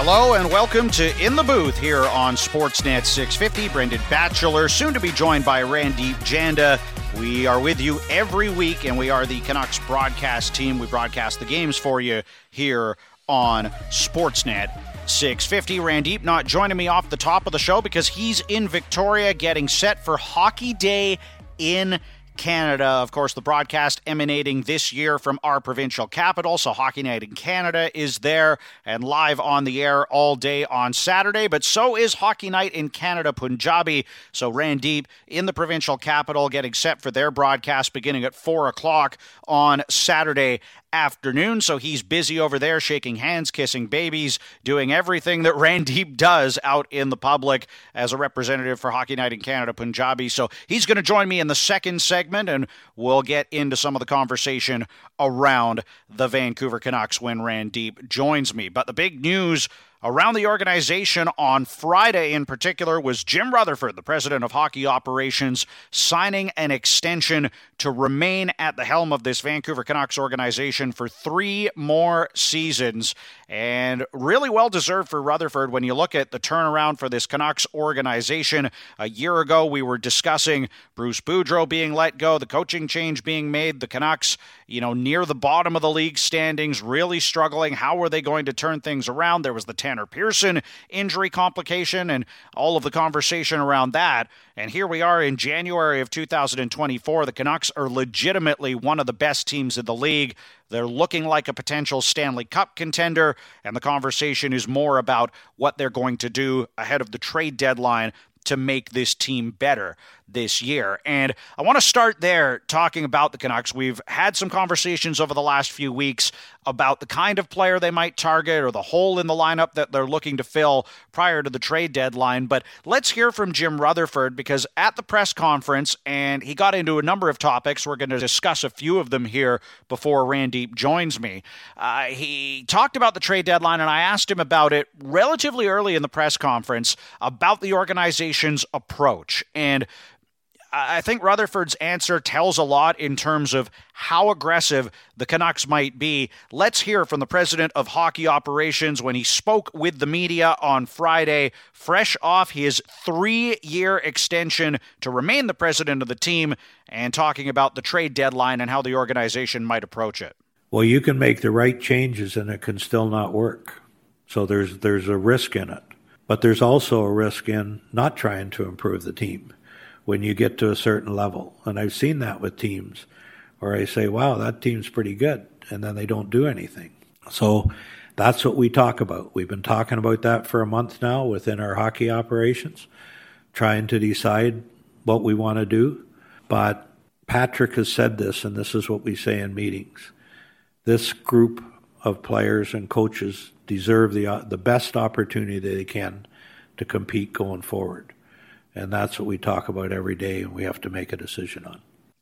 Hello and welcome to In the Booth here on Sportsnet 650. Brendan Batchelor, soon to be joined by Randip Janda. We are with you every week, and we are the Canucks broadcast team. We broadcast the games for you here on Sportsnet 650. Randip not joining me off the top of the show because he's in Victoria getting set for Hockey Day in Canada. Of course, the broadcast emanating this year from our provincial capital. So, Hockey Night in Canada is there and live on the air all day on Saturday. But so is Hockey Night in Canada Punjabi. So, Randip in the provincial capital getting set for their broadcast beginning at 4 o'clock on Saturday afternoon. So he's busy over there shaking hands, kissing babies, doing everything that Randip does out in the public as a representative for Hockey Night in Canada Punjabi. So he's going to join me in the second segment and we'll get into some of the conversation around the Vancouver Canucks when Randip joins me. But the big news Around the organization on Friday, in particular, was Jim Rutherford, the president of hockey operations, signing an extension to remain at the helm of this Vancouver Canucks organization for three more seasons. And really well deserved for Rutherford when you look at the turnaround for this Canucks organization. A year ago, we were discussing Bruce Boudreau being let go, the coaching change being made, the Canucks, you know, near the bottom of the league standings, really struggling. How were they going to turn things around? There was the Tanner Pearson injury complication and all of the conversation around that. And here we are in January of 2024. The Canucks are legitimately one of the best teams in the league. They're looking like a potential Stanley Cup contender, and the conversation is more about what they're going to do ahead of the trade deadline to make this team better this year. And I want to start there talking about the Canucks. We've had some conversations over the last few weeks about the kind of player they might target or the hole in the lineup that they're looking to fill prior to the trade deadline. But let's hear from Jim Rutherford because at the press conference, and he got into a number of topics. We're going to discuss a few of them here before Randip joins me. Uh, he talked about the trade deadline, and I asked him about it relatively early in the press conference about the organization's approach. And I think Rutherford's answer tells a lot in terms of how aggressive the Canucks might be. Let's hear from the president of hockey operations when he spoke with the media on Friday, fresh off his three year extension to remain the president of the team, and talking about the trade deadline and how the organization might approach it. Well, you can make the right changes and it can still not work. So there's there's a risk in it. But there's also a risk in not trying to improve the team when you get to a certain level. And I've seen that with teams where I say, wow, that team's pretty good. And then they don't do anything. So that's what we talk about. We've been talking about that for a month now within our hockey operations, trying to decide what we want to do. But Patrick has said this, and this is what we say in meetings. This group of players and coaches deserve the, the best opportunity they can to compete going forward. And that's what we talk about every day, and we have to make a decision on.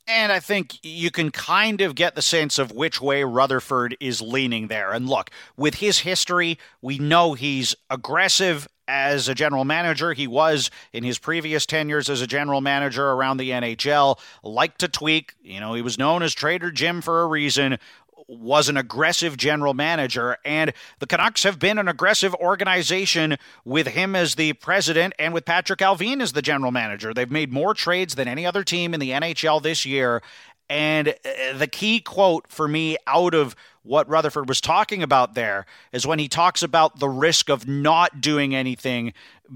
And I think you can kind of get the sense of which way Rutherford is leaning there. And look, with his history, we know he's aggressive as a general manager. He was in his previous tenures as a general manager around the NHL, liked to tweak. You know, he was known as Trader Jim for a reason, was an aggressive general manager, and the Canucks have been an aggressive organization with him as the president and with Patrick Allvin as the general manager. They've made more trades than any other team in the NHL this year. And uh, the key quote for me out of what Rutherford was talking about there is when he talks about the risk of not doing anything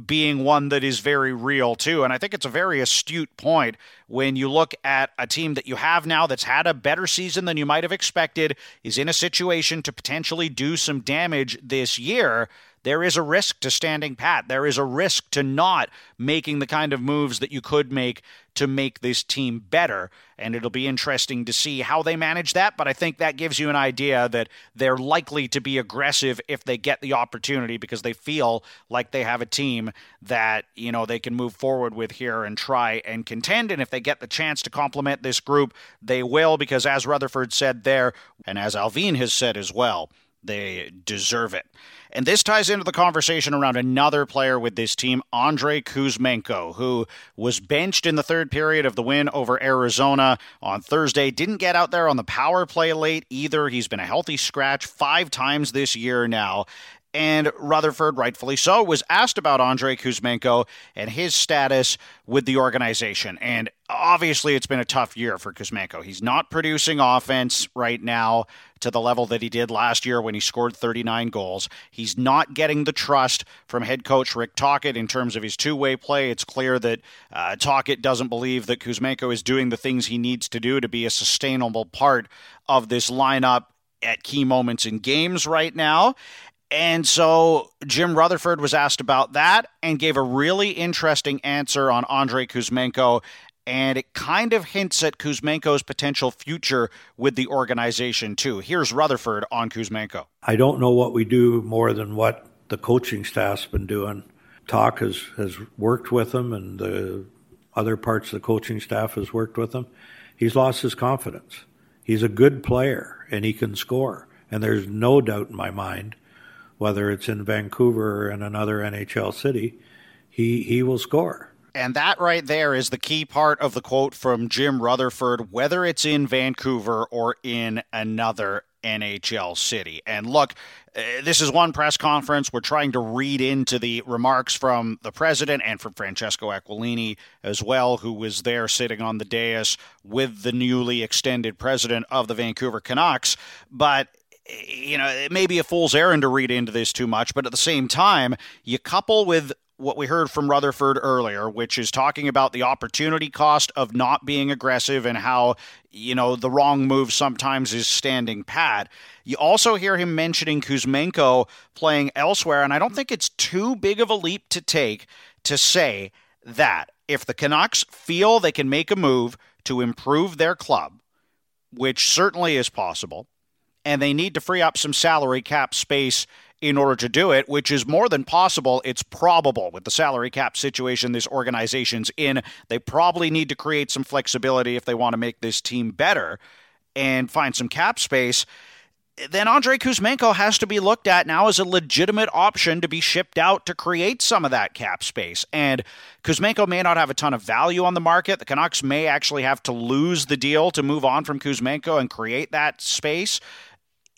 being one that is very real too. And I think it's a very astute point when you look at a team that you have now that's had a better season than you might have expected, is in a situation to potentially do some damage this year there is a risk to standing pat. There is a risk to not making the kind of moves that you could make to make this team better. And it'll be interesting to see how they manage that. But I think that gives you an idea that they're likely to be aggressive if they get the opportunity because they feel like they have a team that, you know, they can move forward with here and try and contend. And if they get the chance to complement this group, they will, because as Rutherford said there, and as Allvin has said as well, they deserve it. And this ties into the conversation around another player with this team, Andrei Kuzmenko, who was benched in the third period of the win over Arizona on Thursday. Didn't get out there on the power play late either. He's been a healthy scratch five times this year now. And Rutherford, rightfully so, was asked about Andrei Kuzmenko and his status with the organization. And obviously, it's been a tough year for Kuzmenko. He's not producing offense right now to the level that he did last year when he scored 39 goals. He's not getting the trust from head coach Rick Tocchet in terms of his two way play. It's clear that uh, Tocchet doesn't believe that Kuzmenko is doing the things he needs to do to be a sustainable part of this lineup at key moments in games right now. And so Jim Rutherford was asked about that and gave a really interesting answer on Andrei Kuzmenko. And it kind of hints at Kuzmenko's potential future with the organization, too. Here's Rutherford on Kuzmenko. I don't know what we do more than what the coaching staff's been doing. Toc has, has worked with him, and the other parts of the coaching staff has worked with him. He's lost his confidence. He's a good player, and he can score. And there's no doubt in my mind whether it's in Vancouver or in another NHL city, he he will score. And that right there is the key part of the quote from Jim Rutherford, whether it's in Vancouver or in another NHL city. And look, uh, this is one press conference. We're trying to read into the remarks from the president and from Francesco Aquilini as well, who was there sitting on the dais with the newly extended president of the Vancouver Canucks. But you know, it may be a fool's errand to read into this too much, but at the same time, you couple with what we heard from Rutherford earlier, which is talking about the opportunity cost of not being aggressive and how, you know, the wrong move sometimes is standing pat. You also hear him mentioning Kuzmenko playing elsewhere, and I don't think it's too big of a leap to take to say that if the Canucks feel they can make a move to improve their club, which certainly is possible, and they need to free up some salary cap space in order to do it, which is more than possible. It's probable with the salary cap situation this organization's in. They probably need to create some flexibility if they want to make this team better and find some cap space. Then Andrei Kuzmenko has to be looked at now as a legitimate option to be shipped out to create some of that cap space. And Kuzmenko may not have a ton of value on the market. The Canucks may actually have to lose the deal to move on from Kuzmenko and create that space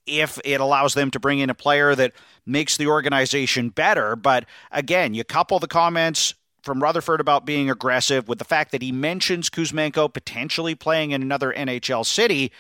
if it allows them to bring in a player that makes the organization better. But again, you couple the comments from Rutherford about being aggressive with the fact that he mentions Kuzmenko potentially playing in another NHL city.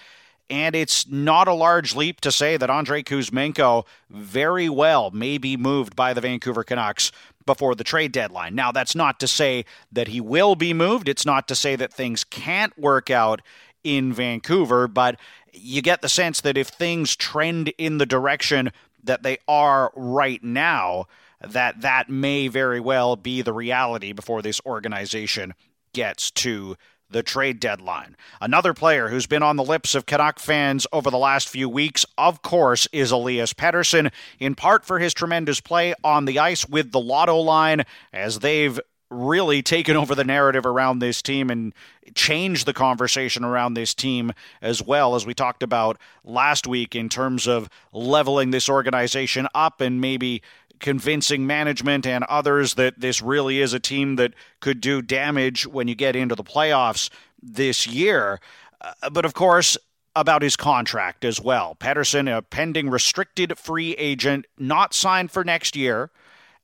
And it's not a large leap to say that Andrei Kuzmenko very well may be moved by the Vancouver Canucks before the trade deadline. Now, that's not to say that he will be moved. It's not to say that things can't work out in Vancouver, but you get the sense that if things trend in the direction that they are right now, that that may very well be the reality before this organization gets to the trade deadline. Another player who's been on the lips of Canuck fans over the last few weeks, of course, is Elias Pettersson, in part for his tremendous play on the ice with the Lotto line, as they've really taken over the narrative around this team and changed the conversation around this team as well as we talked about last week in terms of leveling this organization up and maybe convincing management and others that this really is a team that could do damage when you get into the playoffs this year. Uh, but of course, about his contract as well. Pettersson, a pending restricted free agent, not signed for next year,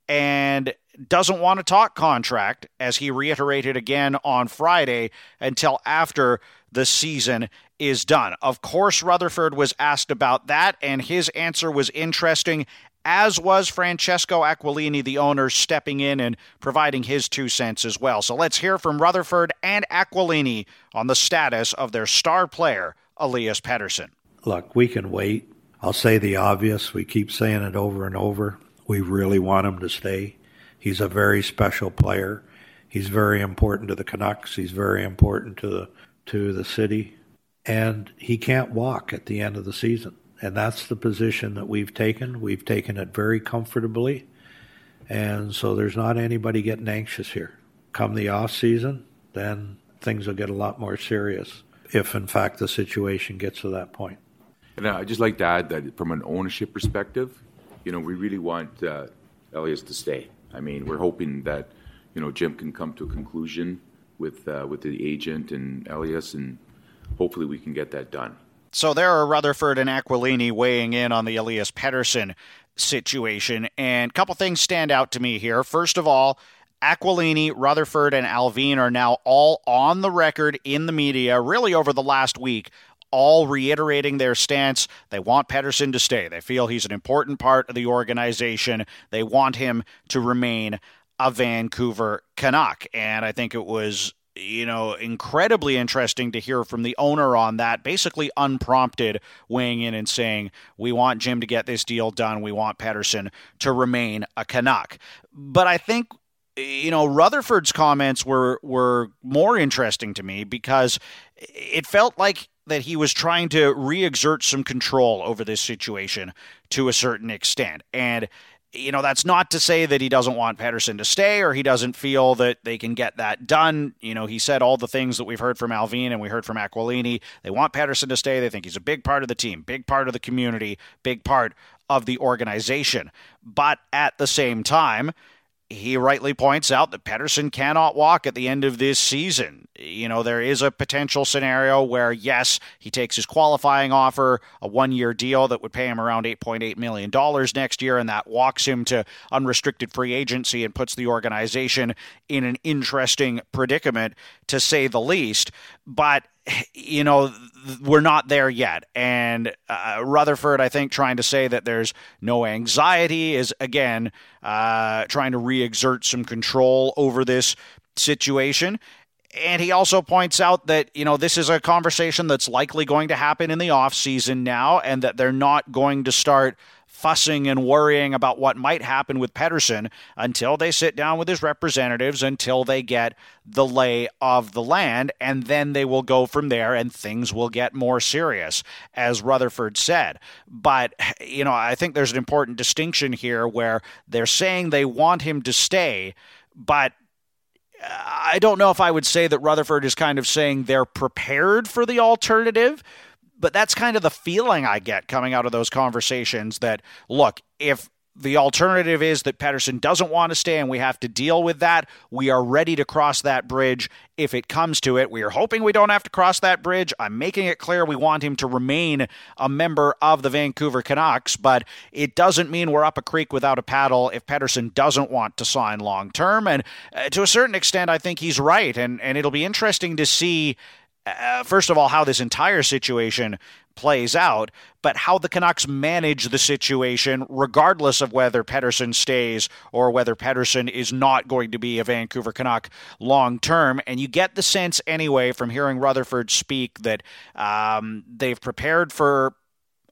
and doesn't want to talk contract, as he reiterated again on Friday, until after the season is done. Of course, Rutherford was asked about that, and his answer was interesting, as was Francesco Aquilini, the owner, stepping in and providing his two cents as well. So let's hear from Rutherford and Aquilini on the status of their star player, Elias Pettersson. Look, we can wait. I'll say the obvious. We keep saying it over and over. We really want him to stay. He's a very special player. He's very important to the Canucks. He's very important to the to the city, and he can't walk at the end of the season. And that's the position that we've taken. We've taken it very comfortably, and so there's not anybody getting anxious here. Come the off season, then things will get a lot more serious if, in fact, the situation gets to that point. And I'd just like to add that from an ownership perspective, you know, we really want uh, Elias to stay. I mean, we're hoping that you know Jim can come to a conclusion with uh, with the agent and Elias, and hopefully we can get that done. So there are Rutherford and Aquilini weighing in on the Elias Pettersson situation. And a couple things stand out to me here. First of all, Aquilini, Rutherford, and Allvin are now all on the record in the media, really over the last week, all reiterating their stance. They want Pettersson to stay. They feel he's an important part of the organization. They want him to remain a Vancouver Canuck. And I think it was you know, incredibly interesting to hear from the owner on that, basically unprompted, weighing in and saying, We want Jim to get this deal done. We want Pettersson to remain a Canuck. But I think you know Rutherford's comments were were more interesting to me because it felt like that he was trying to re-exert some control over this situation to a certain extent and you know that's not to say that he doesn't want Pettersson to stay or he doesn't feel that they can get that done. You know, he said all the things that we've heard from Allvin and we heard from Aquilini. They want Pettersson to stay. They think he's a big part of the team, big part of the community, big part of the organization. But at the same time, he rightly points out that Pettersson cannot walk at the end of this season. You know, there is a potential scenario where, yes, he takes his qualifying offer, a one year deal that would pay him around $8.8 million next year, and that walks him to unrestricted free agency and puts the organization in an interesting predicament, to say the least. But you know, we're not there yet. And uh, Rutherford, I think, trying to say that there's no anxiety is, again, uh, trying to re exert some control over this situation. And he also points out that, you know, this is a conversation that's likely going to happen in the off season now, and that they're not going to start fussing and worrying about what might happen with Pettersson until they sit down with his representatives, until they get the lay of the land, and then they will go from there and things will get more serious, as Rutherford said. But, you know, I think there's an important distinction here where they're saying they want him to stay, but uh, I don't know if I would say that Rutherford is kind of saying they're prepared for the alternative but that's kind of the feeling I get coming out of those conversations that, look, if the alternative is that Pettersson doesn't want to stay and we have to deal with that. We are ready to cross that bridge if it comes to it. We are hoping we don't have to cross that bridge. I'm making it clear we want him to remain a member of the Vancouver Canucks, but it doesn't mean we're up a creek without a paddle if Pettersson doesn't want to sign long term. And uh, to a certain extent, I think he's right. And, and it'll be interesting to see uh, first of all, how this entire situation plays out, but how the Canucks manage the situation, regardless of whether Pettersson stays or whether Pettersson is not going to be a Vancouver Canuck long term. And you get the sense, anyway, from hearing Rutherford speak, that um, they've prepared for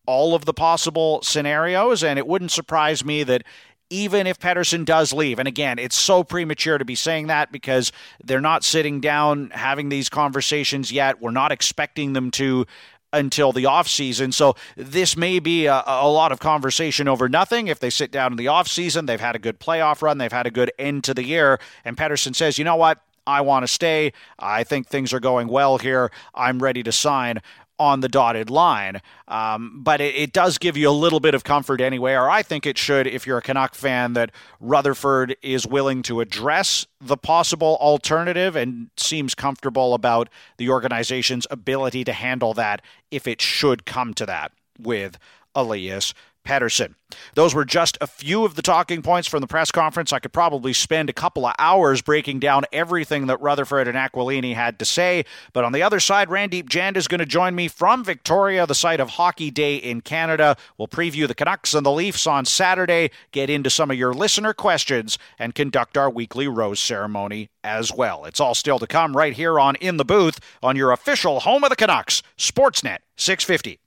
all of the possible scenarios, and it wouldn't surprise me that even if Pettersson does leave. And again, it's so premature to be saying that because they're not sitting down having these conversations yet. We're not expecting them to until the offseason. So this may be a, a, lot of conversation over nothing. If they sit down in the offseason, they've had a good playoff run, they've had a good end to the year, and Pettersson says, you know what? I want to stay. I think things are going well here. I'm ready to sign on the dotted line. Um, but it, it, does give you a little bit of comfort anyway, or I think it should if you're a Canuck fan, that Rutherford is willing to address the possible alternative and seems comfortable about the organization's ability to handle that if it should come to that with Elias Pettersson. Those were just a few of the talking points from the press conference. I could probably spend a couple of hours breaking down everything that Rutherford and Aquilini had to say. But on the other side, Randip Jand is going to join me from Victoria, the site of Hockey Day in Canada. We'll preview the Canucks and the Leafs on Saturday, get into some of your listener questions, and conduct our weekly rose ceremony as well. It's all still to come right here on In the Booth on your official home of the Canucks, Sportsnet 650.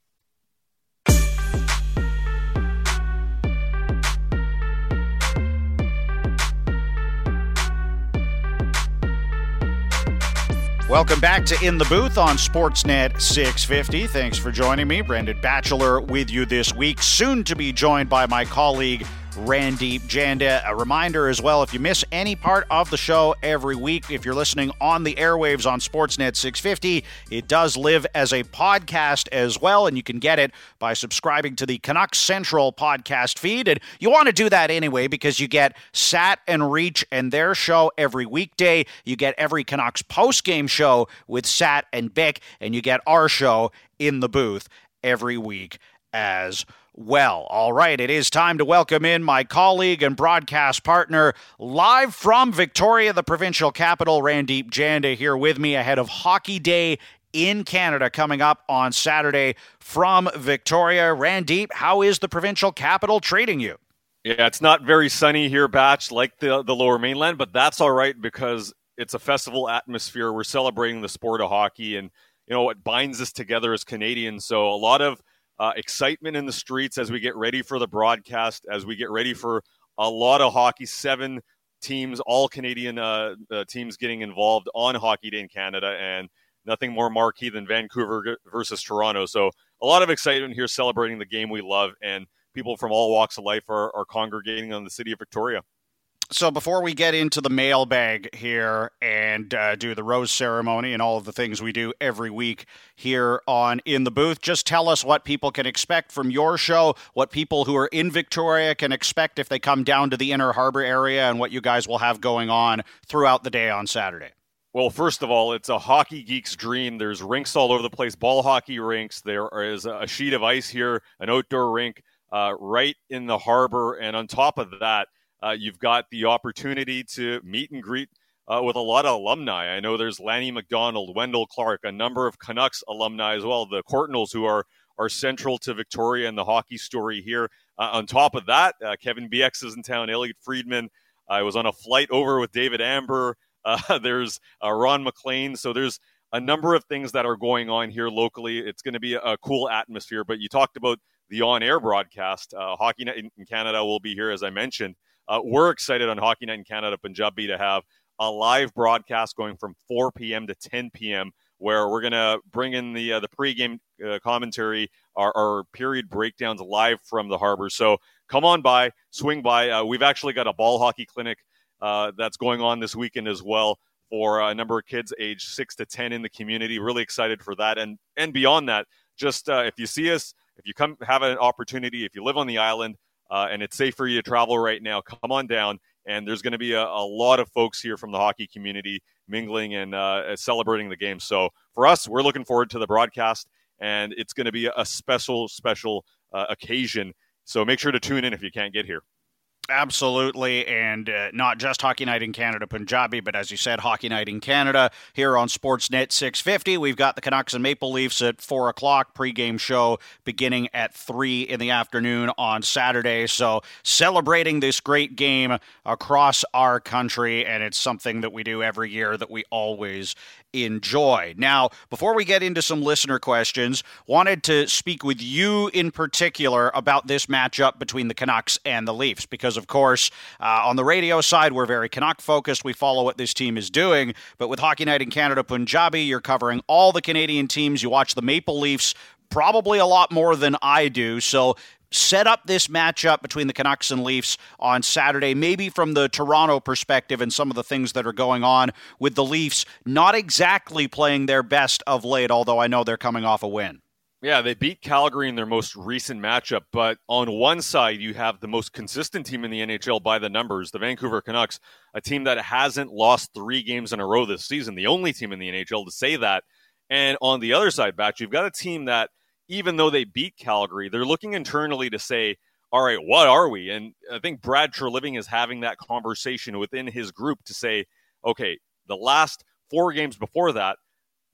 Welcome back to In the Booth on Sportsnet 650. Thanks for joining me. Brendan Batchelor with you this week, soon to be joined by my colleague Randip Janda. A reminder as well if you miss any part of the show every week, if you're listening on the airwaves on Sportsnet 650, it does live as a podcast as well, and you can get it by subscribing to the Canucks Central podcast feed. And you want to do that anyway because you get Sat and Reach and their show every weekday. You get every Canucks post game show with Sat and Bick, and you get our show in the booth every week as well. All right, it is time to welcome in my colleague and broadcast partner live from Victoria, the provincial capital, Randip Janda, here with me ahead of Hockey Day in Canada coming up on Saturday from Victoria. Randip, how is the provincial capital treating you? Yeah, it's not very sunny here, Batch, like the, the lower mainland, but that's all right because it's a festival atmosphere. We're celebrating the sport of hockey and, you know, what binds us together as Canadians. So a lot of uh, excitement in the streets as we get ready for the broadcast, as we get ready for a lot of hockey. Seven teams, all Canadian uh, uh, teams getting involved on Hockey Day in Canada, and nothing more marquee than Vancouver versus Toronto. So a lot of excitement here celebrating the game we love, and people from all walks of life are, are congregating on the city of Victoria. So before we get into the mailbag here and uh, do the rose ceremony and all of the things we do every week here on In the Booth, just tell us what people can expect from your show, what people who are in Victoria can expect if they come down to the Inner Harbor area, and what you guys will have going on throughout the day on Saturday. Well, first of all, it's a hockey geek's dream. There's rinks all over the place, ball hockey rinks. There is a sheet of ice here, an outdoor rink uh, right in the harbor, and on top of that uh, you've got the opportunity to meet and greet uh, with a lot of alumni. I know there's Lanny McDonald, Wendel Clark, a number of Canucks alumni as well, the Courtnalls who are are central to Victoria and the hockey story here. Uh, on top of that, uh, Kevin Bieksa is in town, Elliotte Friedman. I was on a flight over with David Amber. Uh, there's uh, Ron MacLean. So there's a number of things that are going on here locally. It's going to be a, cool atmosphere. But you talked about the on-air broadcast. Hockey Night in Canada will be here, as I mentioned. Uh, we're excited on Hockey Night in Canada, Punjabi, to have a live broadcast going from 4 p.m. to 10 p.m. Where we're gonna bring in the uh, the pregame uh, commentary, our, our, period breakdowns live from the harbor. So come on by, swing by. Uh, we've actually got a ball hockey clinic uh, that's going on this weekend as well for a number of kids age six to ten in the community. Really excited for that, and and beyond that, just uh, if you see us, if you come have an opportunity, if you live on the island, uh, and it's safe for you to travel right now. Come on down, and there's going to be a, a, lot of folks here from the hockey community mingling and uh, celebrating the game. So for us, we're looking forward to the broadcast, and it's going to be a special, special uh, occasion. So make sure to tune in if you can't get here. Absolutely, and uh, not just Hockey Night in Canada Punjabi, but as you said, Hockey Night in Canada here on Sportsnet 650. We've got the Canucks and Maple Leafs at 4 o'clock, pregame show beginning at 3 in the afternoon on Saturday. So, celebrating this great game across our country, and it's something that we do every year that we always enjoy. Now, before we get into some listener questions, wanted to speak with you in particular about this matchup between the Canucks and the Leafs because, of course, uh, on the radio side, we're very Canuck focused. We follow what this team is doing. But with Hockey Night in Canada Punjabi, you're covering all the Canadian teams. You watch the Maple Leafs probably a lot more than I do. So set up this matchup between the Canucks and Leafs on Saturday, maybe from the Toronto perspective and some of the things that are going on with the Leafs not exactly playing their best of late, although I know they're coming off a win. Yeah, they beat Calgary in their most recent matchup, but on one side, you have the most consistent team in the NHL by the numbers, the Vancouver Canucks, a team that hasn't lost three games in a row this season, the only team in the NHL to say that. And on the other side, Batch, you've got a team that even though they beat Calgary, they're looking internally to say, all right, what are we? And I think Brad Treliving is having that conversation within his group to say, okay, the last four games before that,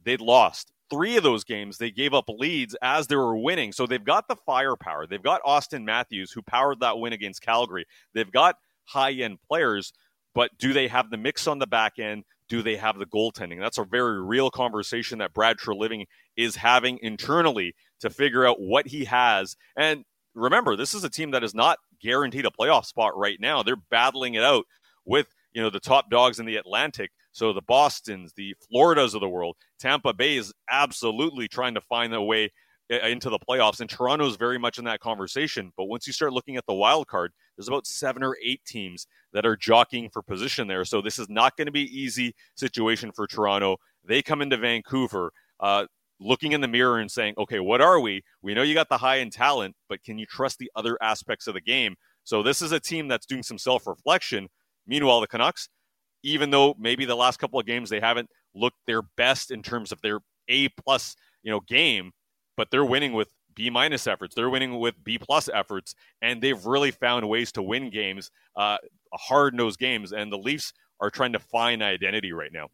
they'd lost. Three of those games, they gave up leads as they were winning. So they've got the firepower. They've got Auston Matthews, who powered that win against Calgary. They've got high end players, but do they have the mix on the back end? Do they have the goaltending? That's a very real conversation that Brad Treliving is having internally to figure out what he has. And remember, this is a team that is not guaranteed a playoff spot right now. They're battling it out with, you know, the top dogs in the Atlantic. So the Bostons, the Floridas of the world, Tampa Bay is absolutely trying to find a way into the playoffs, and Toronto is very much in that conversation. But once you start looking at the wild card, there's about seven or eight teams that are jockeying for position there. So this is not going to be easy situation for Toronto. They come into Vancouver. Uh, looking in the mirror and saying, okay, what are we? We know you got the high end talent, but can you trust the other aspects of the game? So this is a team that's doing some self reflection. Meanwhile, the Canucks, even though maybe the last couple of games they haven't looked their best in terms of their A plus, you know, game, but they're winning with B minus efforts. They're winning with B plus efforts, and they've really found ways to win games, uh, hard nosed games. And the Leafs are trying to find identity right now.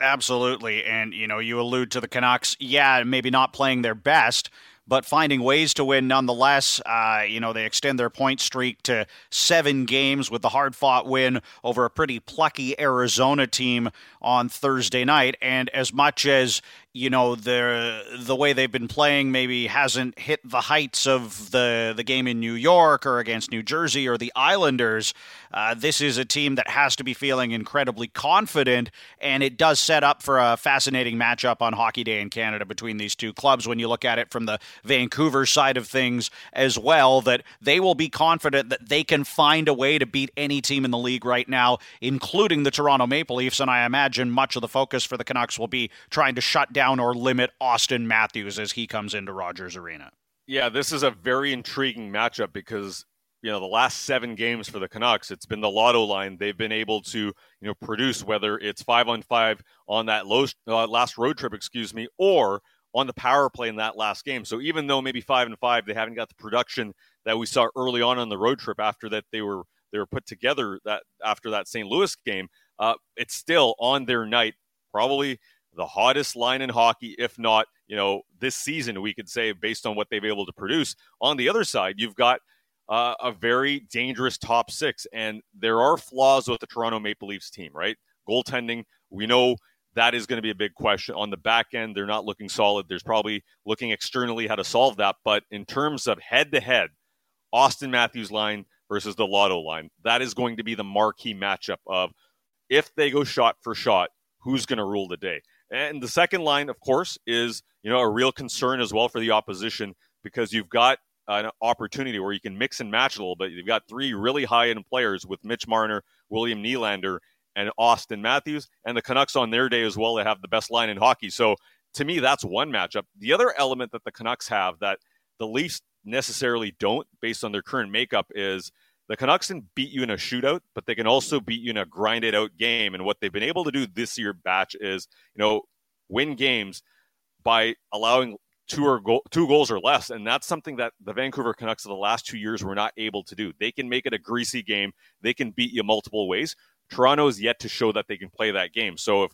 Absolutely. And, you know, you allude to the Canucks, yeah, maybe not playing their best, but finding ways to win nonetheless. Uh, you know, they extend their point streak to seven games with the hard fought win over a pretty plucky Arizona team on Thursday night. And as much as you know the the way they've been playing maybe hasn't hit the heights of the the game in New York or against New Jersey or the Islanders. Uh, this is a team that has to be feeling incredibly confident, and it does set up for a fascinating matchup on Hockey Day in Canada between these two clubs. When you look at it from the Vancouver side of things as well, that they will be confident that they can find a way to beat any team in the league right now, including the Toronto Maple Leafs. And I imagine much of the focus for the Canucks will be trying to shut down or limit Auston Matthews as he comes into Rogers Arena. Yeah, this is a very intriguing matchup because you know the last seven games for the Canucks, it's been the lotto line. They've been able to you know produce whether it's five on five on that low, uh, last road trip, excuse me, or on the power play in that last game. So even though maybe five and five, they haven't got the production that we saw early on on the road trip after that they were they were put together that after that St. Louis game. Uh, it's still on their night, probably the hottest line in hockey, if not, you know, this season, we could say, based on what they've been able to produce. On the other side, you've got uh, a very dangerous top six, and there are flaws with the Toronto Maple Leafs team, right? Goaltending, we know that is going to be a big question. On the back end, they're not looking solid. There's probably looking externally how to solve that. But in terms of head to head, Auston Matthews line versus the Lotto line, that is going to be the marquee matchup of if they go shot for shot, who's going to rule the day? And the second line, of course, is you know a real concern as well for the opposition because you've got an opportunity where you can mix and match a little bit. You've got three really high end players with Mitch Marner, William Nylander, and Auston Matthews, and the Canucks on their day as well. They have the best line in hockey. So to me, that's one matchup. The other element that the Canucks have that the Leafs necessarily don't, based on their current makeup, is the Canucks can beat you in a shootout, but they can also beat you in a grinded out game. And what they've been able to do this year, batch, is you know win games by allowing two or go- two goals or less, and that's something that the Vancouver Canucks of the last two years were not able to do. They can make it a greasy game. They can beat you multiple ways. Toronto is yet to show that they can play that game. So if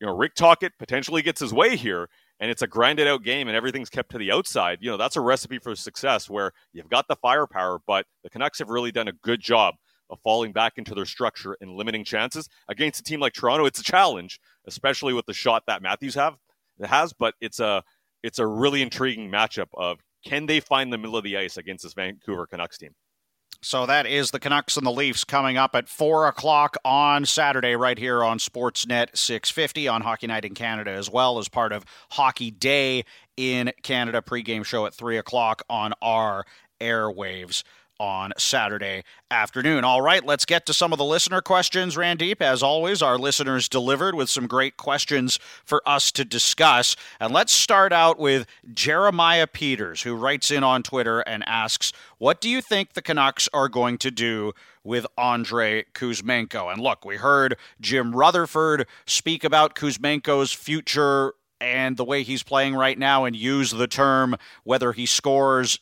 you know Rick Tocchet potentially gets his way here, and it's a grinded out game and everything's kept to the outside, you know, that's a recipe for success where you've got the firepower, but the Canucks have really done a good job of falling back into their structure and limiting chances. Against a team like Toronto, it's a challenge, especially with the shot that Matthews have has, but it's a it's a really intriguing matchup of can they find the middle of the ice against this Vancouver Canucks team? So that is the Canucks and the Leafs coming up at 4 o'clock on Saturday, right here on Sportsnet 650 on Hockey Night in Canada, as well as part of Hockey Day in Canada pregame show at 3 o'clock on our airwaves on Saturday afternoon. All right, let's get to some of the listener questions, Randip. As always, our listeners delivered with some great questions for us to discuss. And let's start out with Jeremiah Peters, who writes in on Twitter and asks, What do you think the Canucks are going to do with Andrei Kuzmenko? And look, we heard Jim Rutherford speak about Kuzmenko's future and the way he's playing right now and use the term whether he scores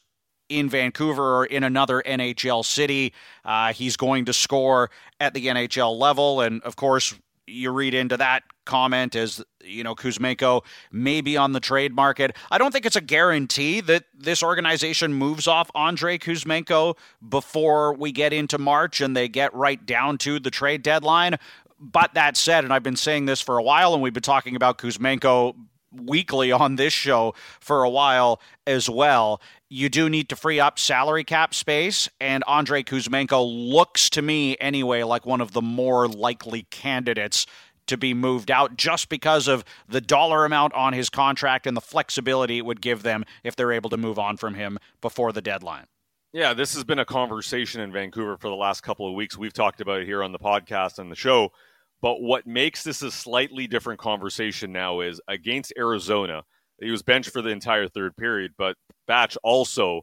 in Vancouver or in another NHL city. Uh, he's going to score at the NHL level. And of course, you read into that comment as you know Kuzmenko may be on the trade market. I don't think it's a guarantee that this organization moves off Andrei Kuzmenko before we get into March and they get right down to the trade deadline. But that said, and I've been saying this for a while, and we've been talking about Kuzmenko weekly on this show for a while as well. You do need to free up salary cap space, and Andrei Kuzmenko looks to me anyway like one of the more likely candidates to be moved out just because of the dollar amount on his contract and the flexibility it would give them if they're able to move on from him before the deadline. Yeah, this has been a conversation in Vancouver for the last couple of weeks. We've talked about it here on the podcast and the show but what makes this a slightly different conversation now is against Arizona, he was benched for the entire third period, but Batch also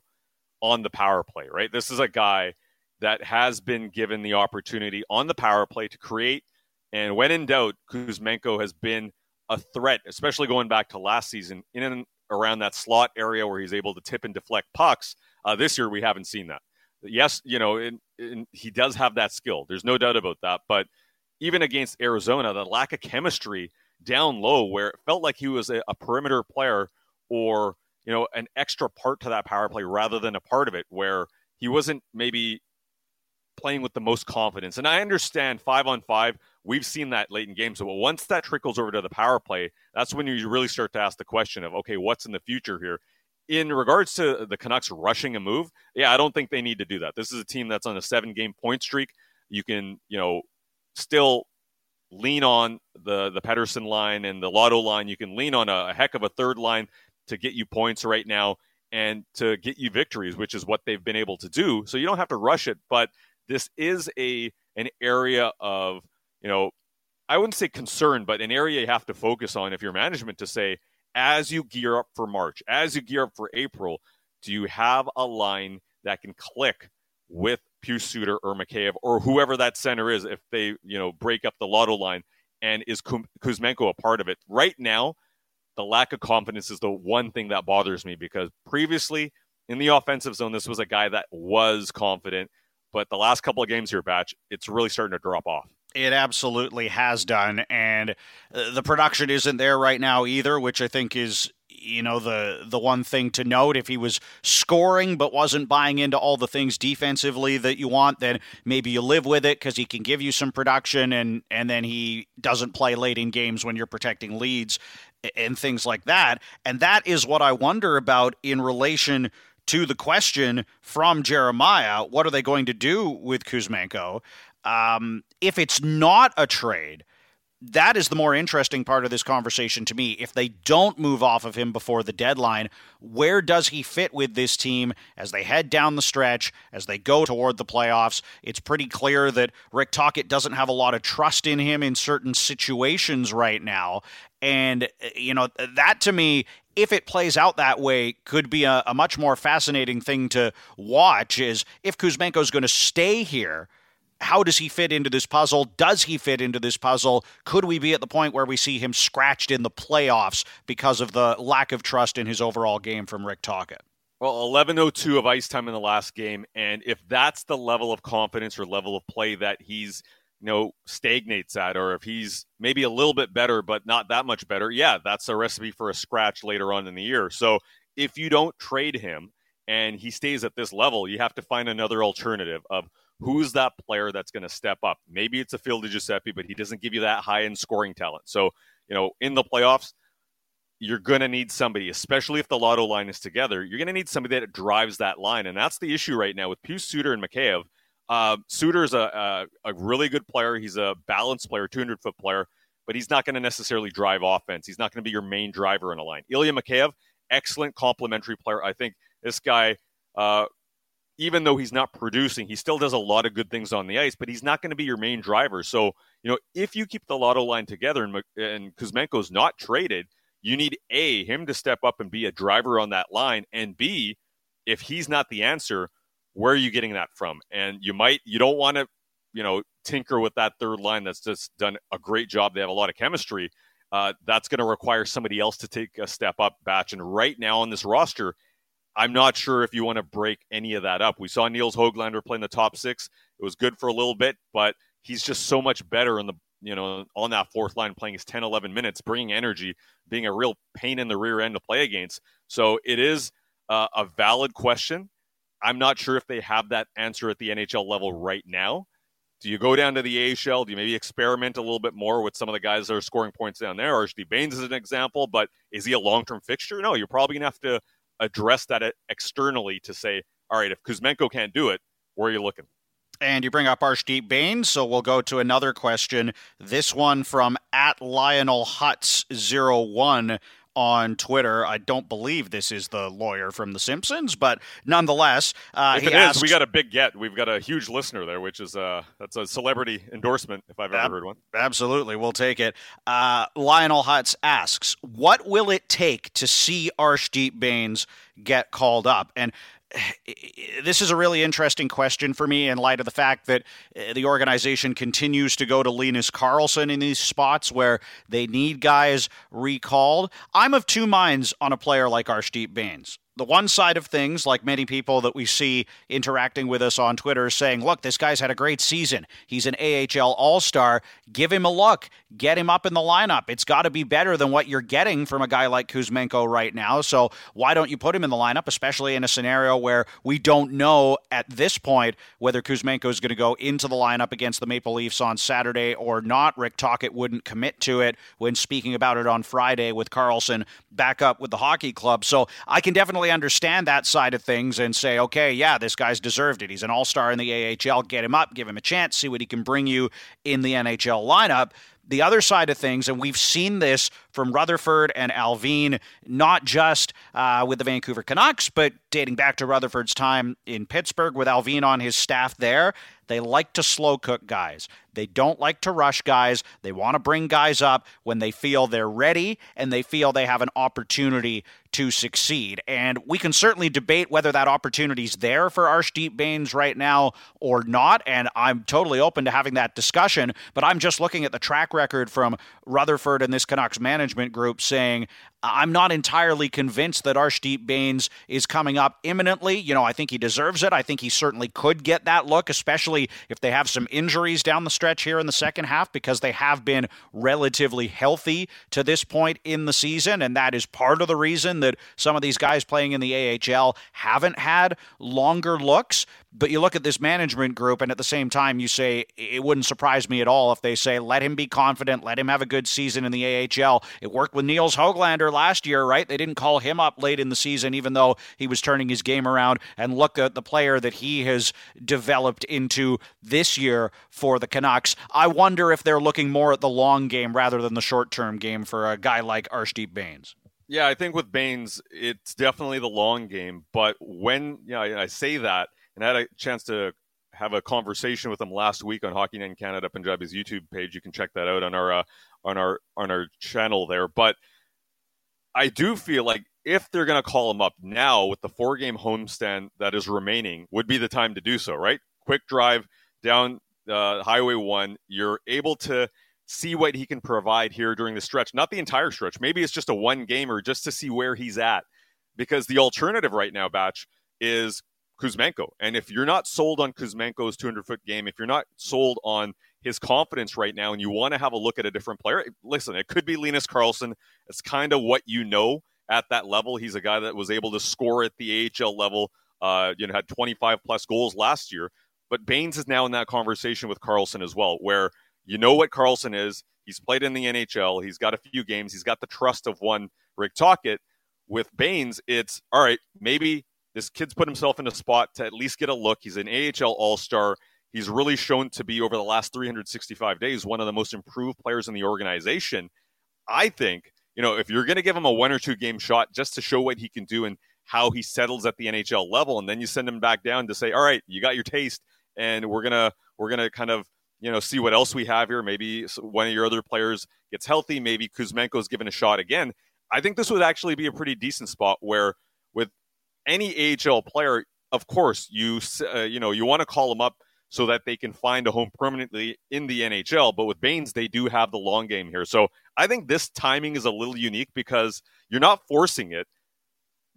on the power play, right? This is a guy that has been given the opportunity on the power play to create. And when in doubt, Kuzmenko has been a threat, especially going back to last season in and around that slot area where he's able to tip and deflect pucks. Uh, this year, we haven't seen that. Yes, you know, and, and he does have that skill. There's no doubt about that. But even against Arizona, the lack of chemistry down low, where it felt like he was a, a perimeter player or you know an extra part to that power play rather than a part of it, where he wasn't maybe playing with the most confidence. And I understand five on five, we've seen that late in games. But once that trickles over to the power play, that's when you really start to ask the question of, okay, what's in the future here? In regards to the Canucks rushing a move, yeah, I don't think they need to do that. This is a team that's on a seven game point streak. You can, you know, still lean on the the Pettersson line and the Lotto line. You can lean on a, a heck of a third line to get you points right now and to get you victories, which is what they've been able to do. So you don't have to rush it, but this is a an area of you know I wouldn't say concern, but an area you have to focus on if you're management to say as you gear up for March, as you gear up for April, do you have a line that can click with Pius Suter or Mikheyev or whoever that center is if they you know break up the lotto line and is Kuzmenko a part of it? Right now, the lack of confidence is the one thing that bothers me because previously in the offensive zone, this was a guy that was confident but the last couple of games here, Batch, it's really starting to drop off. It absolutely has done, and uh, the production isn't there right now either, which I think is you know the the one thing to note if he was scoring but wasn't buying into all the things defensively that you want then maybe you live with it because he can give you some production and and then he doesn't play late in games when you're protecting leads and things like that and that is what i wonder about in relation to the question from Jeremiah, what are they going to do with Kuzmenko? Um, if it's not a trade, that is the more interesting part of this conversation to me. If they don't move off of him before the deadline, where does he fit with this team as they head down the stretch, as they go toward the playoffs? It's pretty clear that Rick Tocchet doesn't have a lot of trust in him in certain situations right now. And, you know, that to me if it plays out that way, could be a, a much more fascinating thing to watch. Is if Kuzmenko is going to stay here, how does he fit into this puzzle? Does he fit into this puzzle? Could we be at the point where we see him scratched in the playoffs because of the lack of trust in his overall game from Rick Tocchet? Well, 11:02 of ice time in the last game, and if that's the level of confidence or level of play that he's you know stagnates at or if he's maybe a little bit better but not that much better yeah that's a recipe for a scratch later on in the year so if you don't trade him and he stays at this level you have to find another alternative of who's that player that's going to step up maybe it's a Phil Giuseppe but he doesn't give you that high end scoring talent so you know in the playoffs you're going to need somebody, especially if the lotto line is together. You're going to need somebody that drives that line. And that's the issue right now with Pius Suter and Mikheyev. Uh, is a, a, a really good player. He's a balanced player, 200 foot player, but he's not going to necessarily drive offense. He's not going to be your main driver in a line. Ilya Mikheyev, excellent complementary player. I think this guy, uh, even though he's not producing, he still does a lot of good things on the ice, but he's not going to be your main driver. So, you know, if you keep the lotto line together and, and Kuzmenko's not traded, you need A, him to step up and be a driver on that line, and B, if he's not the answer, where are you getting that from? And you might you don't want to, you know, tinker with that third line that's just done a great job. They have a lot of chemistry. Uh, that's going to require somebody else to take a step up, batch. And right now on this roster, I'm not sure if you want to break any of that up. We saw Nils Hoglander play in the top six. It was good for a little bit, but he's just so much better in the you know on that fourth line playing his 10 11 minutes bringing energy being a real pain in the rear end to play against so it is uh, a valid question I'm not sure if they have that answer at the NHL level right now. Do you go down to the AHL? Do you maybe experiment a little bit more with some of the guys that are scoring points down there? Or Bains is an example, but is he a long term fixture? No, you're probably going to have to address that externally to say, all right, if Kuzmenko can't do it, where are you looking? And you bring up Arshdeep Bains, so we'll go to another question. This one from at Lionel Hutz 01 on Twitter. I don't believe this is the lawyer from The Simpsons, but nonetheless, uh, if it asks, is, we got a big get. We've got a huge listener there, which is uh, that's a celebrity endorsement if I've ever ab- heard one. Absolutely, we'll take it. Uh, Lionel Hutz asks, "What will it take to see Arshdeep Bains get called up?" And this is a really interesting question for me in light of the fact that uh, the organization continues to go to Linus Karlsson in these spots where they need guys recalled. I'm of two minds on a player like Arshdeep Bains the one side of things, like many people that we see interacting with us on Twitter, saying, look, this guy's had a great season. He's an AHL All Star. Give him a look. Get him up in the lineup. It's got to be better than what you're getting from a guy like Kuzmenko right now. So why don't you put him in the lineup, especially in a scenario where we don't know at this point whether Kuzmenko is going to go into the lineup against the Maple Leafs on Saturday or not? Rick Tocchet wouldn't commit to it when speaking about it on Friday with Karlsson back up with the hockey club. So I can definitely understand that side of things and say, okay, yeah, this guy's deserved it. He's an all star in the AHL. Get him up, give him a chance, see what he can bring you in the NHL lineup the other side of things, and we've seen this from Rutherford and Allvin, not just uh, with the Vancouver Canucks, but dating back to Rutherford's time in Pittsburgh with Allvin on his staff there. They like to slow cook guys. They don't like to rush guys. They want to bring guys up when they feel they're ready and they feel they have an opportunity to succeed. And we can certainly debate whether that opportunity's there for Arshdeep Bains right now or not. And I'm totally open to having that discussion. But I'm just looking at the track record from Rutherford and this Canucks management group saying, I'm not entirely convinced that Arshdeep Bains is coming up imminently. You know, I think he deserves it. I think he certainly could get that look, especially if they have some injuries down the stretch here in the second half, because they have been relatively healthy to this point in the season. And that is part of the reason that some of these guys playing in the AHL haven't had longer looks. But you look at this management group, and at the same time, you say it wouldn't surprise me at all if they say, let him be confident, let him have a good season in the AHL. It worked with Nils Hoglander last year, right? They didn't call him up late in the season, even though he was turning his game around. And look at the player that he has developed into this year for the Canucks. I wonder if they're looking more at the long game rather than the short term game for a guy like Arshdeep Bains. Yeah, I think with Bains, it's definitely the long game. But when yeah, I say that, and I had a chance to have a conversation with him last week on Hockey Night in Canada Punjabi's YouTube page. You can check that out on our uh, on our on our channel there. But I do feel like if they're going to call him up now with the four game homestand that is remaining, would be the time to do so. Right, quick drive down uh, Highway One. You're able to see what he can provide here during the stretch, not the entire stretch. Maybe it's just a one gamer just to see where he's at. Because the alternative right now, Batch, is Kuzmenko. And if you're not sold on Kuzmenko's 200 foot game, if you're not sold on his confidence right now and you want to have a look at a different player, listen, it could be Linus Karlsson. It's kind of what you know at that level. He's a guy that was able to score at the AHL level, uh, you know, had 25 plus goals last year. But Bains is now in that conversation with Karlsson as well, where you know what Karlsson is. He's played in the NHL. He's got a few games. He's got the trust of one Rick Tocchet. With Bains, it's all right, maybe this kid's put himself in a spot to at least get a look. He's an AHL All Star. He's really shown to be over the last 365 days one of the most improved players in the organization. I think you know if you're going to give him a one or two game shot just to show what he can do and how he settles at the NHL level, and then you send him back down to say, all right, you got your taste, and we're gonna we're gonna kind of you know see what else we have here. Maybe one of your other players gets healthy. Maybe Kuzmenko's given a shot again. I think this would actually be a pretty decent spot where with any AHL player, of course, you uh, you know you want to call them up so that they can find a home permanently in the NHL. But with Bains, they do have the long game here. So I think this timing is a little unique because you're not forcing it.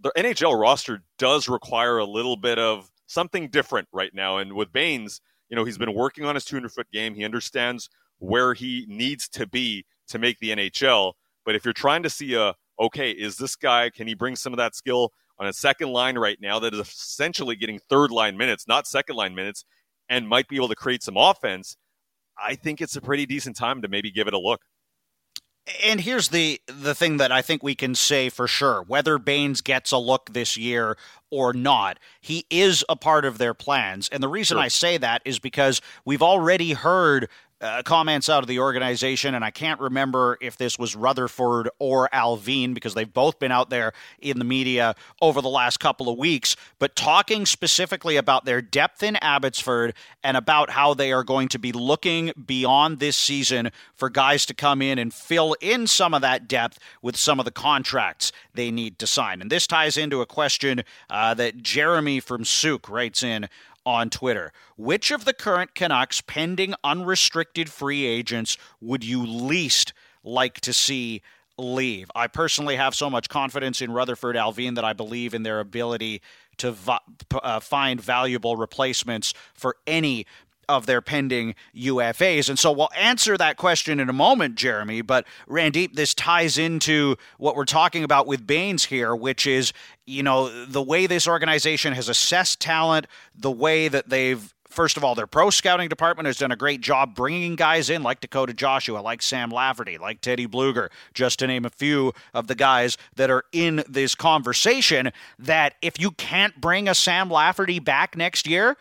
The NHL roster does require a little bit of something different right now. And with Bains, you know, he's been working on his 200 foot game. He understands where he needs to be to make the NHL. But if you're trying to see a, okay, is this guy, can he bring some of that skill on a second line right now that is essentially getting third line minutes, not second line minutes, and might be able to create some offense, I think it's a pretty decent time to maybe give it a look. And here's the the thing that I think we can say for sure: whether Bains gets a look this year or not, he is a part of their plans. And the reason sure. I say that is because we've already heard uh, comments out of the organization, and I can't remember if this was Rutherford or Allvin because they've both been out there in the media over the last couple of weeks, but talking specifically about their depth in Abbotsford and about how they are going to be looking beyond this season for guys to come in and fill in some of that depth with some of the contracts they need to sign. And this ties into a question uh, that Jeremy from Sooke writes in on Twitter. Which of the current Canucks pending unrestricted free agents would you least like to see leave? I personally have so much confidence in Rutherford Allvin that I believe in their ability to uh, find valuable replacements for any of their pending UFAs. And so we'll answer that question in a moment, Jeremy. But Randip, this ties into what we're talking about with Bains here, which is, you know, the way this organization has assessed talent, the way that they've First of all, their pro scouting department has done a great job bringing guys in like Dakota Joshua, like Sam Lafferty, like Teddy Blueger, just to name a few of the guys that are in this conversation. That if you can't bring a Sam Lafferty back next year,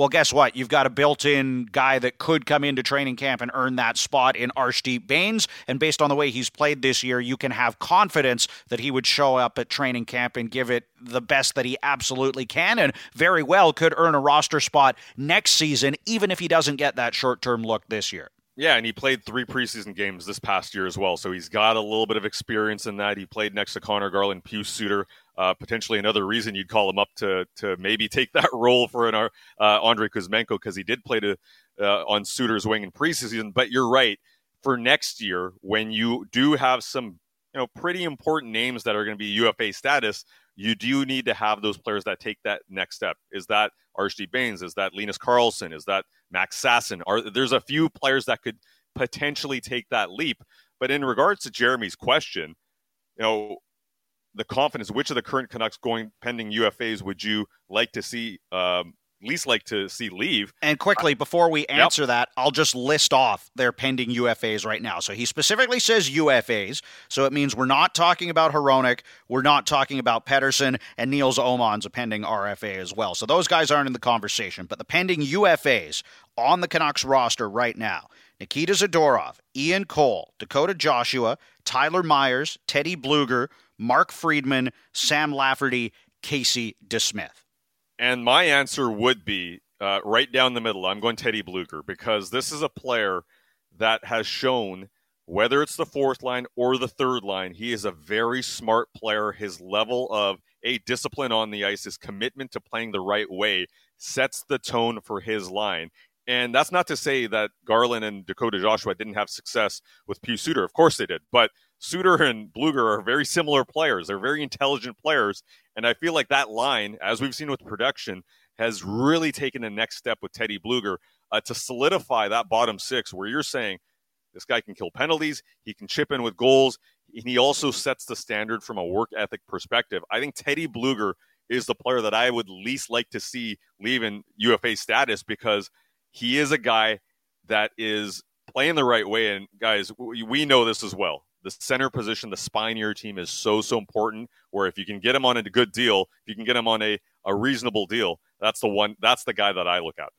well, guess what? You've got a built in guy that could come into training camp and earn that spot in Arshdeep Bains. And based on the way he's played this year, you can have confidence that he would show up at training camp and give it the best that he absolutely can and very well could earn a roster spot next season, even if he doesn't get that short term look this year. Yeah, and he played three preseason games this past year as well, so he's got a little bit of experience in that. He played next to Conor Garland, Pius Suter, uh, potentially another reason you'd call him up to to maybe take that role for an uh, Andrei Kuzmenko because he did play to uh, on Suter's wing in preseason. But you're right for next year when you do have some you know pretty important names that are going to be UFA status. You do need to have those players that take that next step. Is that Archie Bains? Is that Linus Karlsson? Is that Max Sasson? Are there's a few players that could potentially take that leap. But in regards to Jeremy's question, you know, the confidence, which of the current Canucks going pending UFAs would you like to see, um, least like to see leave? And quickly, before we answer yep. that, I'll just list off their pending UFAs right now. So he specifically says UFAs, so it means we're not talking about Hronek, we're not talking about Pettersson, and Nils Åman's a pending RFA as well. So those guys aren't in the conversation, but the pending UFAs on the Canucks roster right now. Nikita Zadorov, Ian Cole, Dakota Joshua, Tyler Myers, Teddy Blueger, Mark Friedman, Sam Lafferty, Casey DeSmith? And my answer would be uh, right down the middle. I'm going Teddy Blueger because this is a player that has shown, whether it's the fourth line or the third line, he is a very smart player. His level of a discipline on the ice, his commitment to playing the right way sets the tone for his line. And that's not to say that Garland and Dakota Joshua didn't have success with Pius Suter. Of course they did. But Suter and Blueger are very similar players. They're very intelligent players. And I feel like that line, as we've seen with production, has really taken the next step with Teddy Blueger uh, to solidify that bottom six where you're saying this guy can kill penalties, he can chip in with goals, and he also sets the standard from a work ethic perspective. I think Teddy Blueger is the player that I would least like to see leave in UFA status because he is a guy that is playing the right way. And guys, we know this as well the center position, the spine of your team is so, so important. Where if you can get him on a good deal, if you can get him on a, a reasonable deal, that's the one, that's the guy that I look at.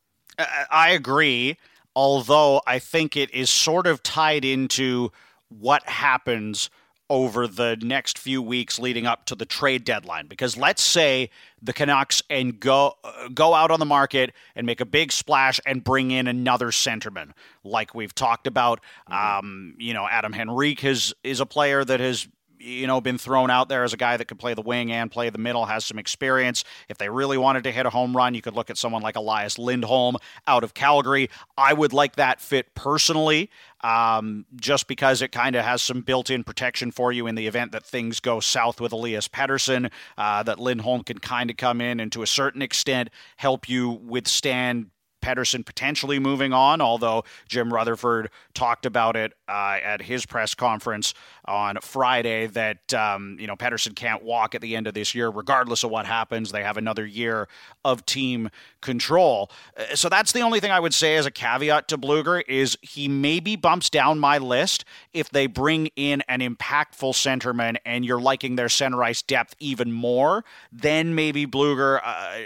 I agree. Although I think it is sort of tied into what happens over the next few weeks leading up to the trade deadline because let's say the Canucks and go uh, go out on the market and make a big splash and bring in another centerman like we've talked about mm-hmm. um, you know Adam Henrique is is a player that has you know, been thrown out there as a guy that could play the wing and play the middle, has some experience. If they really wanted to hit a home run, you could look at someone like Elias Lindholm out of Calgary. I would like that fit personally, um, just because it kind of has some built in protection for you in the event that things go south with Elias Pettersson, uh, that Lindholm can kind of come in and to a certain extent help you withstand Pettersson potentially moving on, although Jim Rutherford talked about it uh, at his press conference on Friday that um, you know Pettersson can't walk at the end of this year, regardless of what happens. They have another year of team control. Uh, so that's the only thing I would say as a caveat to Blueger is he maybe bumps down my list if they bring in an impactful centerman and you're liking their center ice depth even more. Then maybe Blueger uh,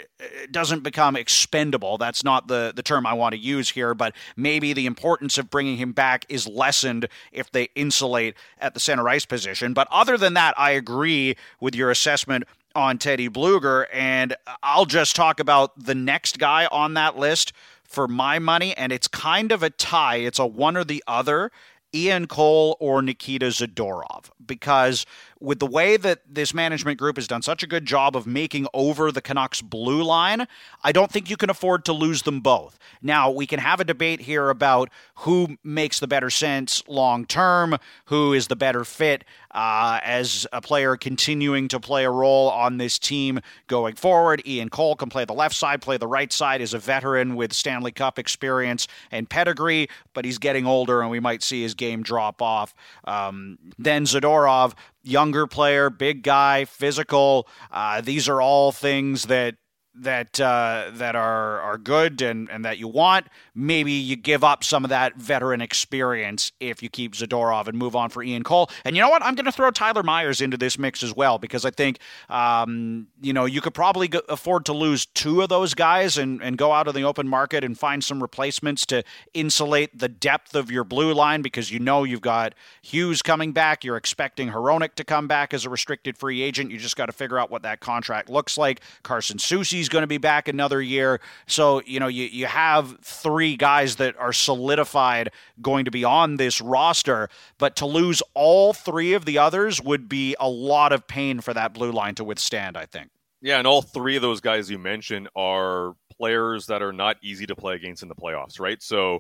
doesn't become expendable. That's not the the, term I want to use here, but maybe the importance of bringing him back is lessened if they insulate at the center ice position. But other than that, I agree with your assessment on Teddy Blueger, and I'll just talk about the next guy on that list for my money, and it's kind of a tie. It's a one or the other. Ian Cole or Nikita Zadorov because with the way that this management group has done such a good job of making over the Canucks blue line, I don't think you can afford to lose them both. Now, we can have a debate here about who makes the better sense long term, who is the better fit uh, as a player continuing to play a role on this team going forward. Ian Cole can play the left side, play the right side, is a veteran with Stanley Cup experience and pedigree, but he's getting older and we might see his game drop off. Um, then Zadorov younger player, big guy, physical. Uh, these are all things that that uh, that are are good and, and that you want. Maybe you give up some of that veteran experience if you keep Zadorov and move on for Ian Cole. And you know what? I'm going to throw Tyler Myers into this mix as well because I think um, you know you could probably go- afford to lose two of those guys and and go out of the open market and find some replacements to insulate the depth of your blue line because you know you've got Hughes coming back. You're expecting Hronek to come back as a restricted free agent. You just got to figure out what that contract looks like. Carson Soucy's he's going to be back another year. So, you know, you, you have three guys that are solidified going to be on this roster, but to lose all three of the others would be a lot of pain for that blue line to withstand, I think. Yeah, and all three of those guys you mentioned are players that are not easy to play against in the playoffs, right? So,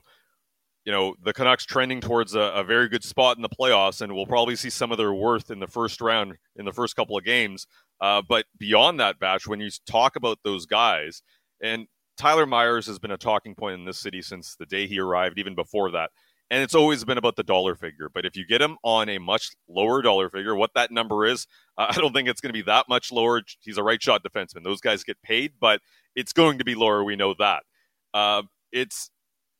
you know, the Canucks trending towards a, a, very good spot in the playoffs, and we'll probably see some of their worth in the first round in the first couple of games. Uh, but beyond that, Batch, when you talk about those guys, and Tyler Myers has been a talking point in this city since the day he arrived, even before that. And it's always been about the dollar figure. But if you get him on a much lower dollar figure, what that number is, uh, I don't think it's going to be that much lower. He's a right shot defenseman. Those guys get paid, but it's going to be lower. We know that. Uh, it's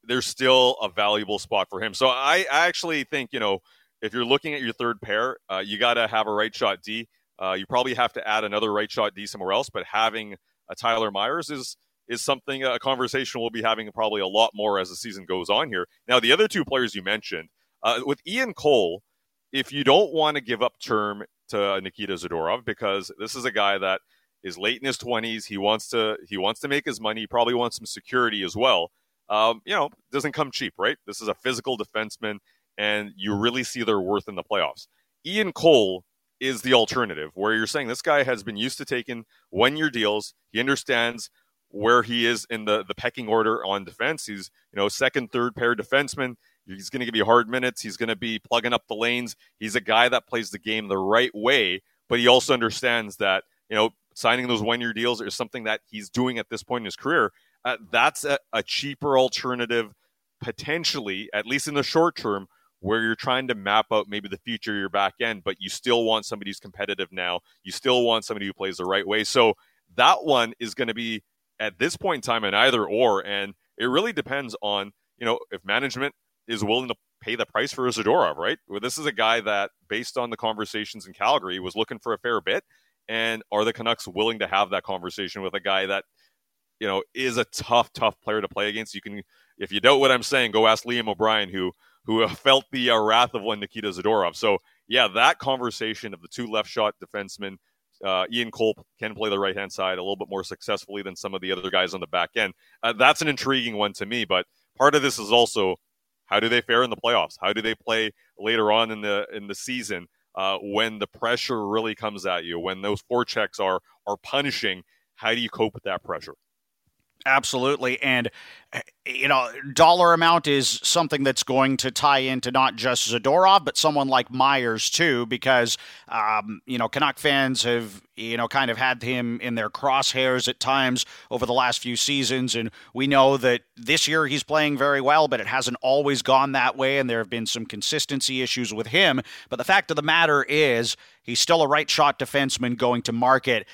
there's still a valuable spot for him. So I, I actually think you know if you're looking at your third pair, uh, you got to have a right shot D. Uh, you probably have to add another right shot D somewhere else, but having a Tyler Myers is is something a conversation we'll be having probably a lot more as the season goes on here. Now, the other two players you mentioned uh, with Ian Cole, if you don't want to give up term to Nikita Zadorov because this is a guy that is late in his 20s, he wants to he wants to make his money, he probably wants some security as well. Um, you know, doesn't come cheap, right? This is a physical defenseman, and you really see their worth in the playoffs. Ian Cole is the alternative where you're saying this guy has been used to taking one year deals. He understands where he is in the, the pecking order on defense. He's, you know, second, third pair defenseman. He's going to give you hard minutes. He's going to be plugging up the lanes. He's a guy that plays the game the right way, but he also understands that, you know, signing those one year deals is something that he's doing at this point in his career. Uh, that's a, a cheaper alternative, potentially, at least in the short term, where you're trying to map out maybe the future of your back end, but you still want somebody who's competitive now. You still want somebody who plays the right way. So that one is going to be at this point in time an either or, and it really depends on you know if management is willing to pay the price for Zadorov, right? Well, this is a guy that, based on the conversations in Calgary, was looking for a fair bit, and are the Canucks willing to have that conversation with a guy that you know is a tough, tough player to play against? You can, if you doubt what I'm saying, go ask Liam O'Brien, who who felt the uh, wrath of one Nikita Zadorov. So, yeah, that conversation of the two left shot defensemen, uh, Ian Cole can play the right hand side a little bit more successfully than some of the other guys on the back end. Uh, that's an intriguing one to me. But part of this is also how do they fare in the playoffs? How do they play later on in the in the season uh, when the pressure really comes at you? When those forechecks are are punishing, how do you cope with that pressure? Absolutely. And, you know, dollar amount is something that's going to tie into not just Zadorov, but someone like Myers, too, because, um, you know, Canuck fans have, you know, kind of had him in their crosshairs at times over the last few seasons. And we know that this year he's playing very well, but it hasn't always gone that way. And there have been some consistency issues with him. But the fact of the matter is, he's still a right shot defenseman going to market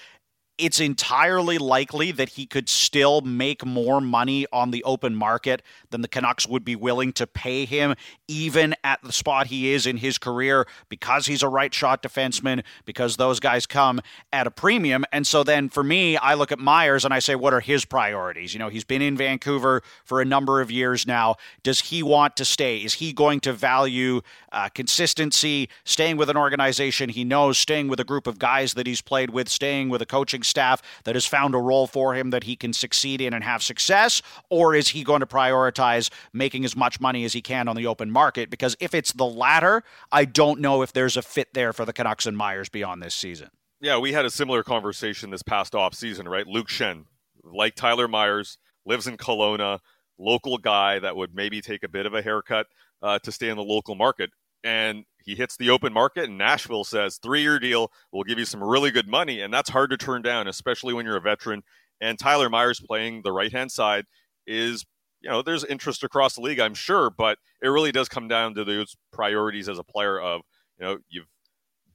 it's entirely likely that he could still make more money on the open market than the Canucks would be willing to pay him, even at the spot he is in his career, because he's a right shot defenseman, because those guys come at a premium. And so then for me, I look at Myers and I say, what are his priorities? You know, he's been in Vancouver for a number of years now. Does he want to stay? Is he going to value uh, consistency, staying with an organization he knows, staying with a group of guys that he's played with, staying with a coaching staff that has found a role for him that he can succeed in and have success? Or is he going to prioritize making as much money as he can on the open market? Because if it's the latter, I don't know if there's a fit there for the Canucks and Myers beyond this season. Yeah, we had a similar conversation this past off season, right? Luke Schenn, like Tyler Myers, lives in Kelowna, local guy that would maybe take a bit of a haircut uh, to stay in the local market. And he hits the open market, and Nashville says, three year deal, we'll give you some really good money. And that's hard to turn down, especially when you're a veteran. And Tyler Myers playing the right hand side is, you know, there's interest across the league, I'm sure, but it really does come down to those priorities as a player of, you know, you've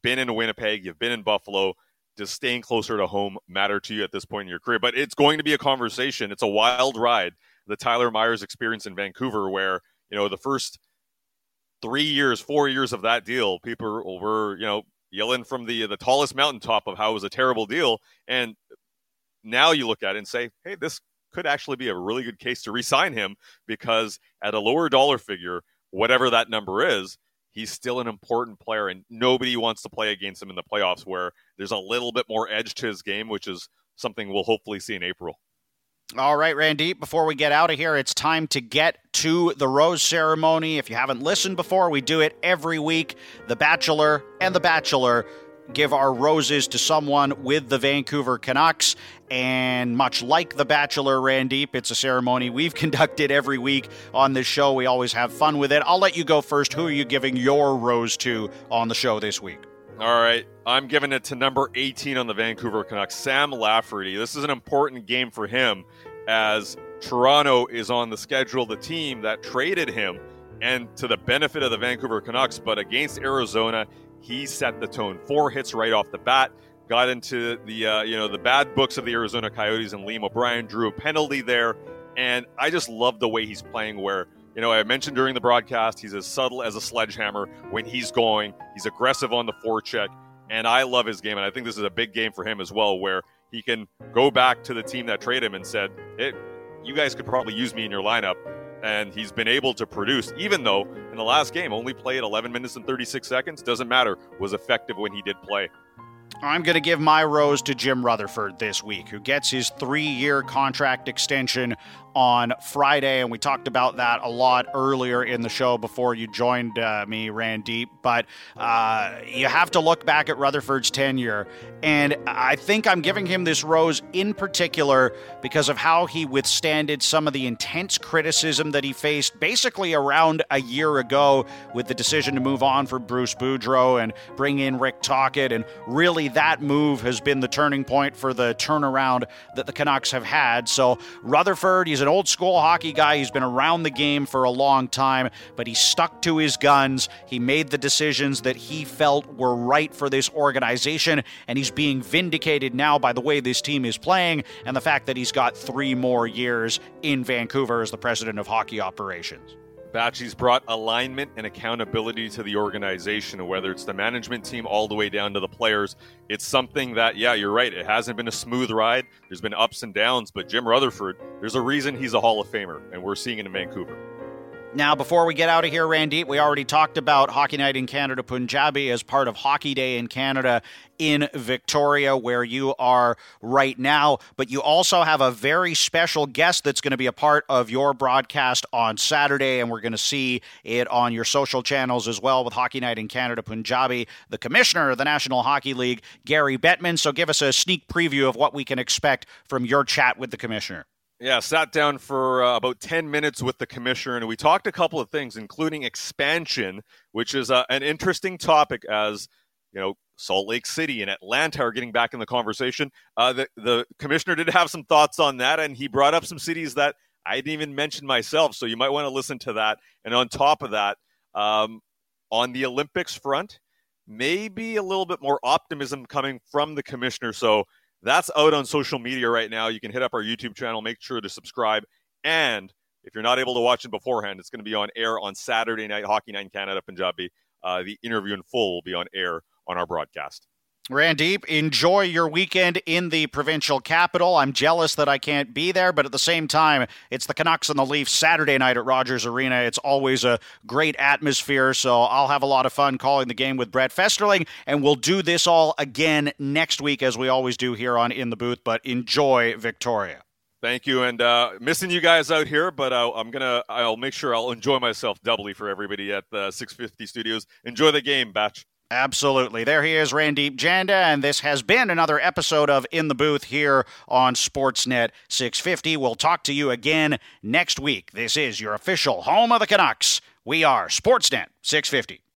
been in Winnipeg, you've been in Buffalo. Does staying closer to home matter to you at this point in your career? But it's going to be a conversation. It's a wild ride. The Tyler Myers experience in Vancouver, where, you know, the first three years, four years of that deal, people were, you know, yelling from the the tallest mountaintop of how it was a terrible deal. And now you look at it and say, hey, this could actually be a really good case to re-sign him because at a lower dollar figure, whatever that number is, he's still an important player and nobody wants to play against him in the playoffs where there's a little bit more edge to his game, which is something we'll hopefully see in April. All right, Randy, before we get out of here, it's time to get to the rose ceremony. If you haven't listened before, we do it every week. The Bachelor and the Bachelor give our roses to someone with the Vancouver Canucks. And much like The Bachelor, Randip, it's a ceremony we've conducted every week on this show. We always have fun with it. I'll let you go first. Who are you giving your rose to on the show this week? All right. I'm giving it to number 18 on the Vancouver Canucks, Sam Lafferty. This is an important game for him as Toronto is on the schedule, the team that traded him, and to the benefit of the Vancouver Canucks. But against Arizona, he set the tone. Four hits right off the bat. Got into the uh, you know the bad books of the Arizona Coyotes, and Liam O'Brien drew a penalty there. And I just love the way he's playing. Where you know, I mentioned during the broadcast, he's as subtle as a sledgehammer when he's going. He's aggressive on the forecheck, and I love his game. And I think this is a big game for him as well, where he can go back to the team that traded him and said, hey, you guys could probably use me in your lineup. And he's been able to produce, even though in the last game only played 11 minutes and 36 seconds. Doesn't matter, was effective when he did play. I'm going to give my rose to Jim Rutherford this week, who gets his three year contract extension on Friday, and we talked about that a lot earlier in the show before you joined uh, me, Randip. But uh, you have to look back at Rutherford's tenure, and I think I'm giving him this rose in particular because of how he withstanded some of the intense criticism that he faced basically around a year ago with the decision to move on for Bruce Boudreau and bring in Rick Tocchet, and really that move has been the turning point for the turnaround that the Canucks have had. So Rutherford, he's an old school hockey guy. He's been around the game for a long time, but he stuck to his guns. He made the decisions that he felt were right for this organization, and he's being vindicated now by the way this team is playing and the fact that he's got three more years in Vancouver as the president of hockey operations. Batchy's brought alignment and accountability to the organization, whether it's the management team all the way down to the players. It's something that, yeah, you're right. It hasn't been a smooth ride. There's been ups and downs, but Jim Rutherford, there's a reason he's a Hall of Famer, and we're seeing it in Vancouver. Now, before we get out of here, Randy, we already talked about Hockey Night in Canada Punjabi as part of Hockey Day in Canada in Victoria, where you are right now. But you also have a very special guest that's going to be a part of your broadcast on Saturday, and we're going to see it on your social channels as well with Hockey Night in Canada Punjabi, the commissioner of the National Hockey League, Gary Bettman. So give us a sneak preview of what we can expect from your chat with the commissioner. Yeah, sat down for uh, about 10 minutes with the commissioner, and we talked a couple of things, including expansion, which is uh, an interesting topic as, you know, Salt Lake City and Atlanta are getting back in the conversation. Uh, the, the commissioner did have some thoughts on that, and he brought up some cities that I didn't even mention myself, so you might want to listen to that. And on top of that, um, on the Olympics front, maybe a little bit more optimism coming from the commissioner. So That's out on social media right now. You can hit up our YouTube channel. Make sure to subscribe. And if you're not able to watch it beforehand, it's going to be on air on Saturday night, Hockey Night in Canada, Punjabi. Uh, the interview in full will be on air on our broadcast. Randip, enjoy your weekend in the provincial capital. I'm jealous that I can't be there, but at the same time, it's the Canucks and the Leafs Saturday night at Rogers Arena. It's always a great atmosphere, so I'll have a lot of fun calling the game with Brett Festerling, and we'll do this all again next week as we always do here on In the Booth. But enjoy Victoria. Thank you, and uh, missing you guys out here, but uh, I'm gonna I'll make sure I'll enjoy myself doubly for everybody at the 650 Studios. Enjoy the game, Batch. Absolutely. There he is, Randip Janda, and this has been another episode of In the Booth here on Sportsnet 650. We'll talk to you again next week. This is your official home of the Canucks. We are Sportsnet 650.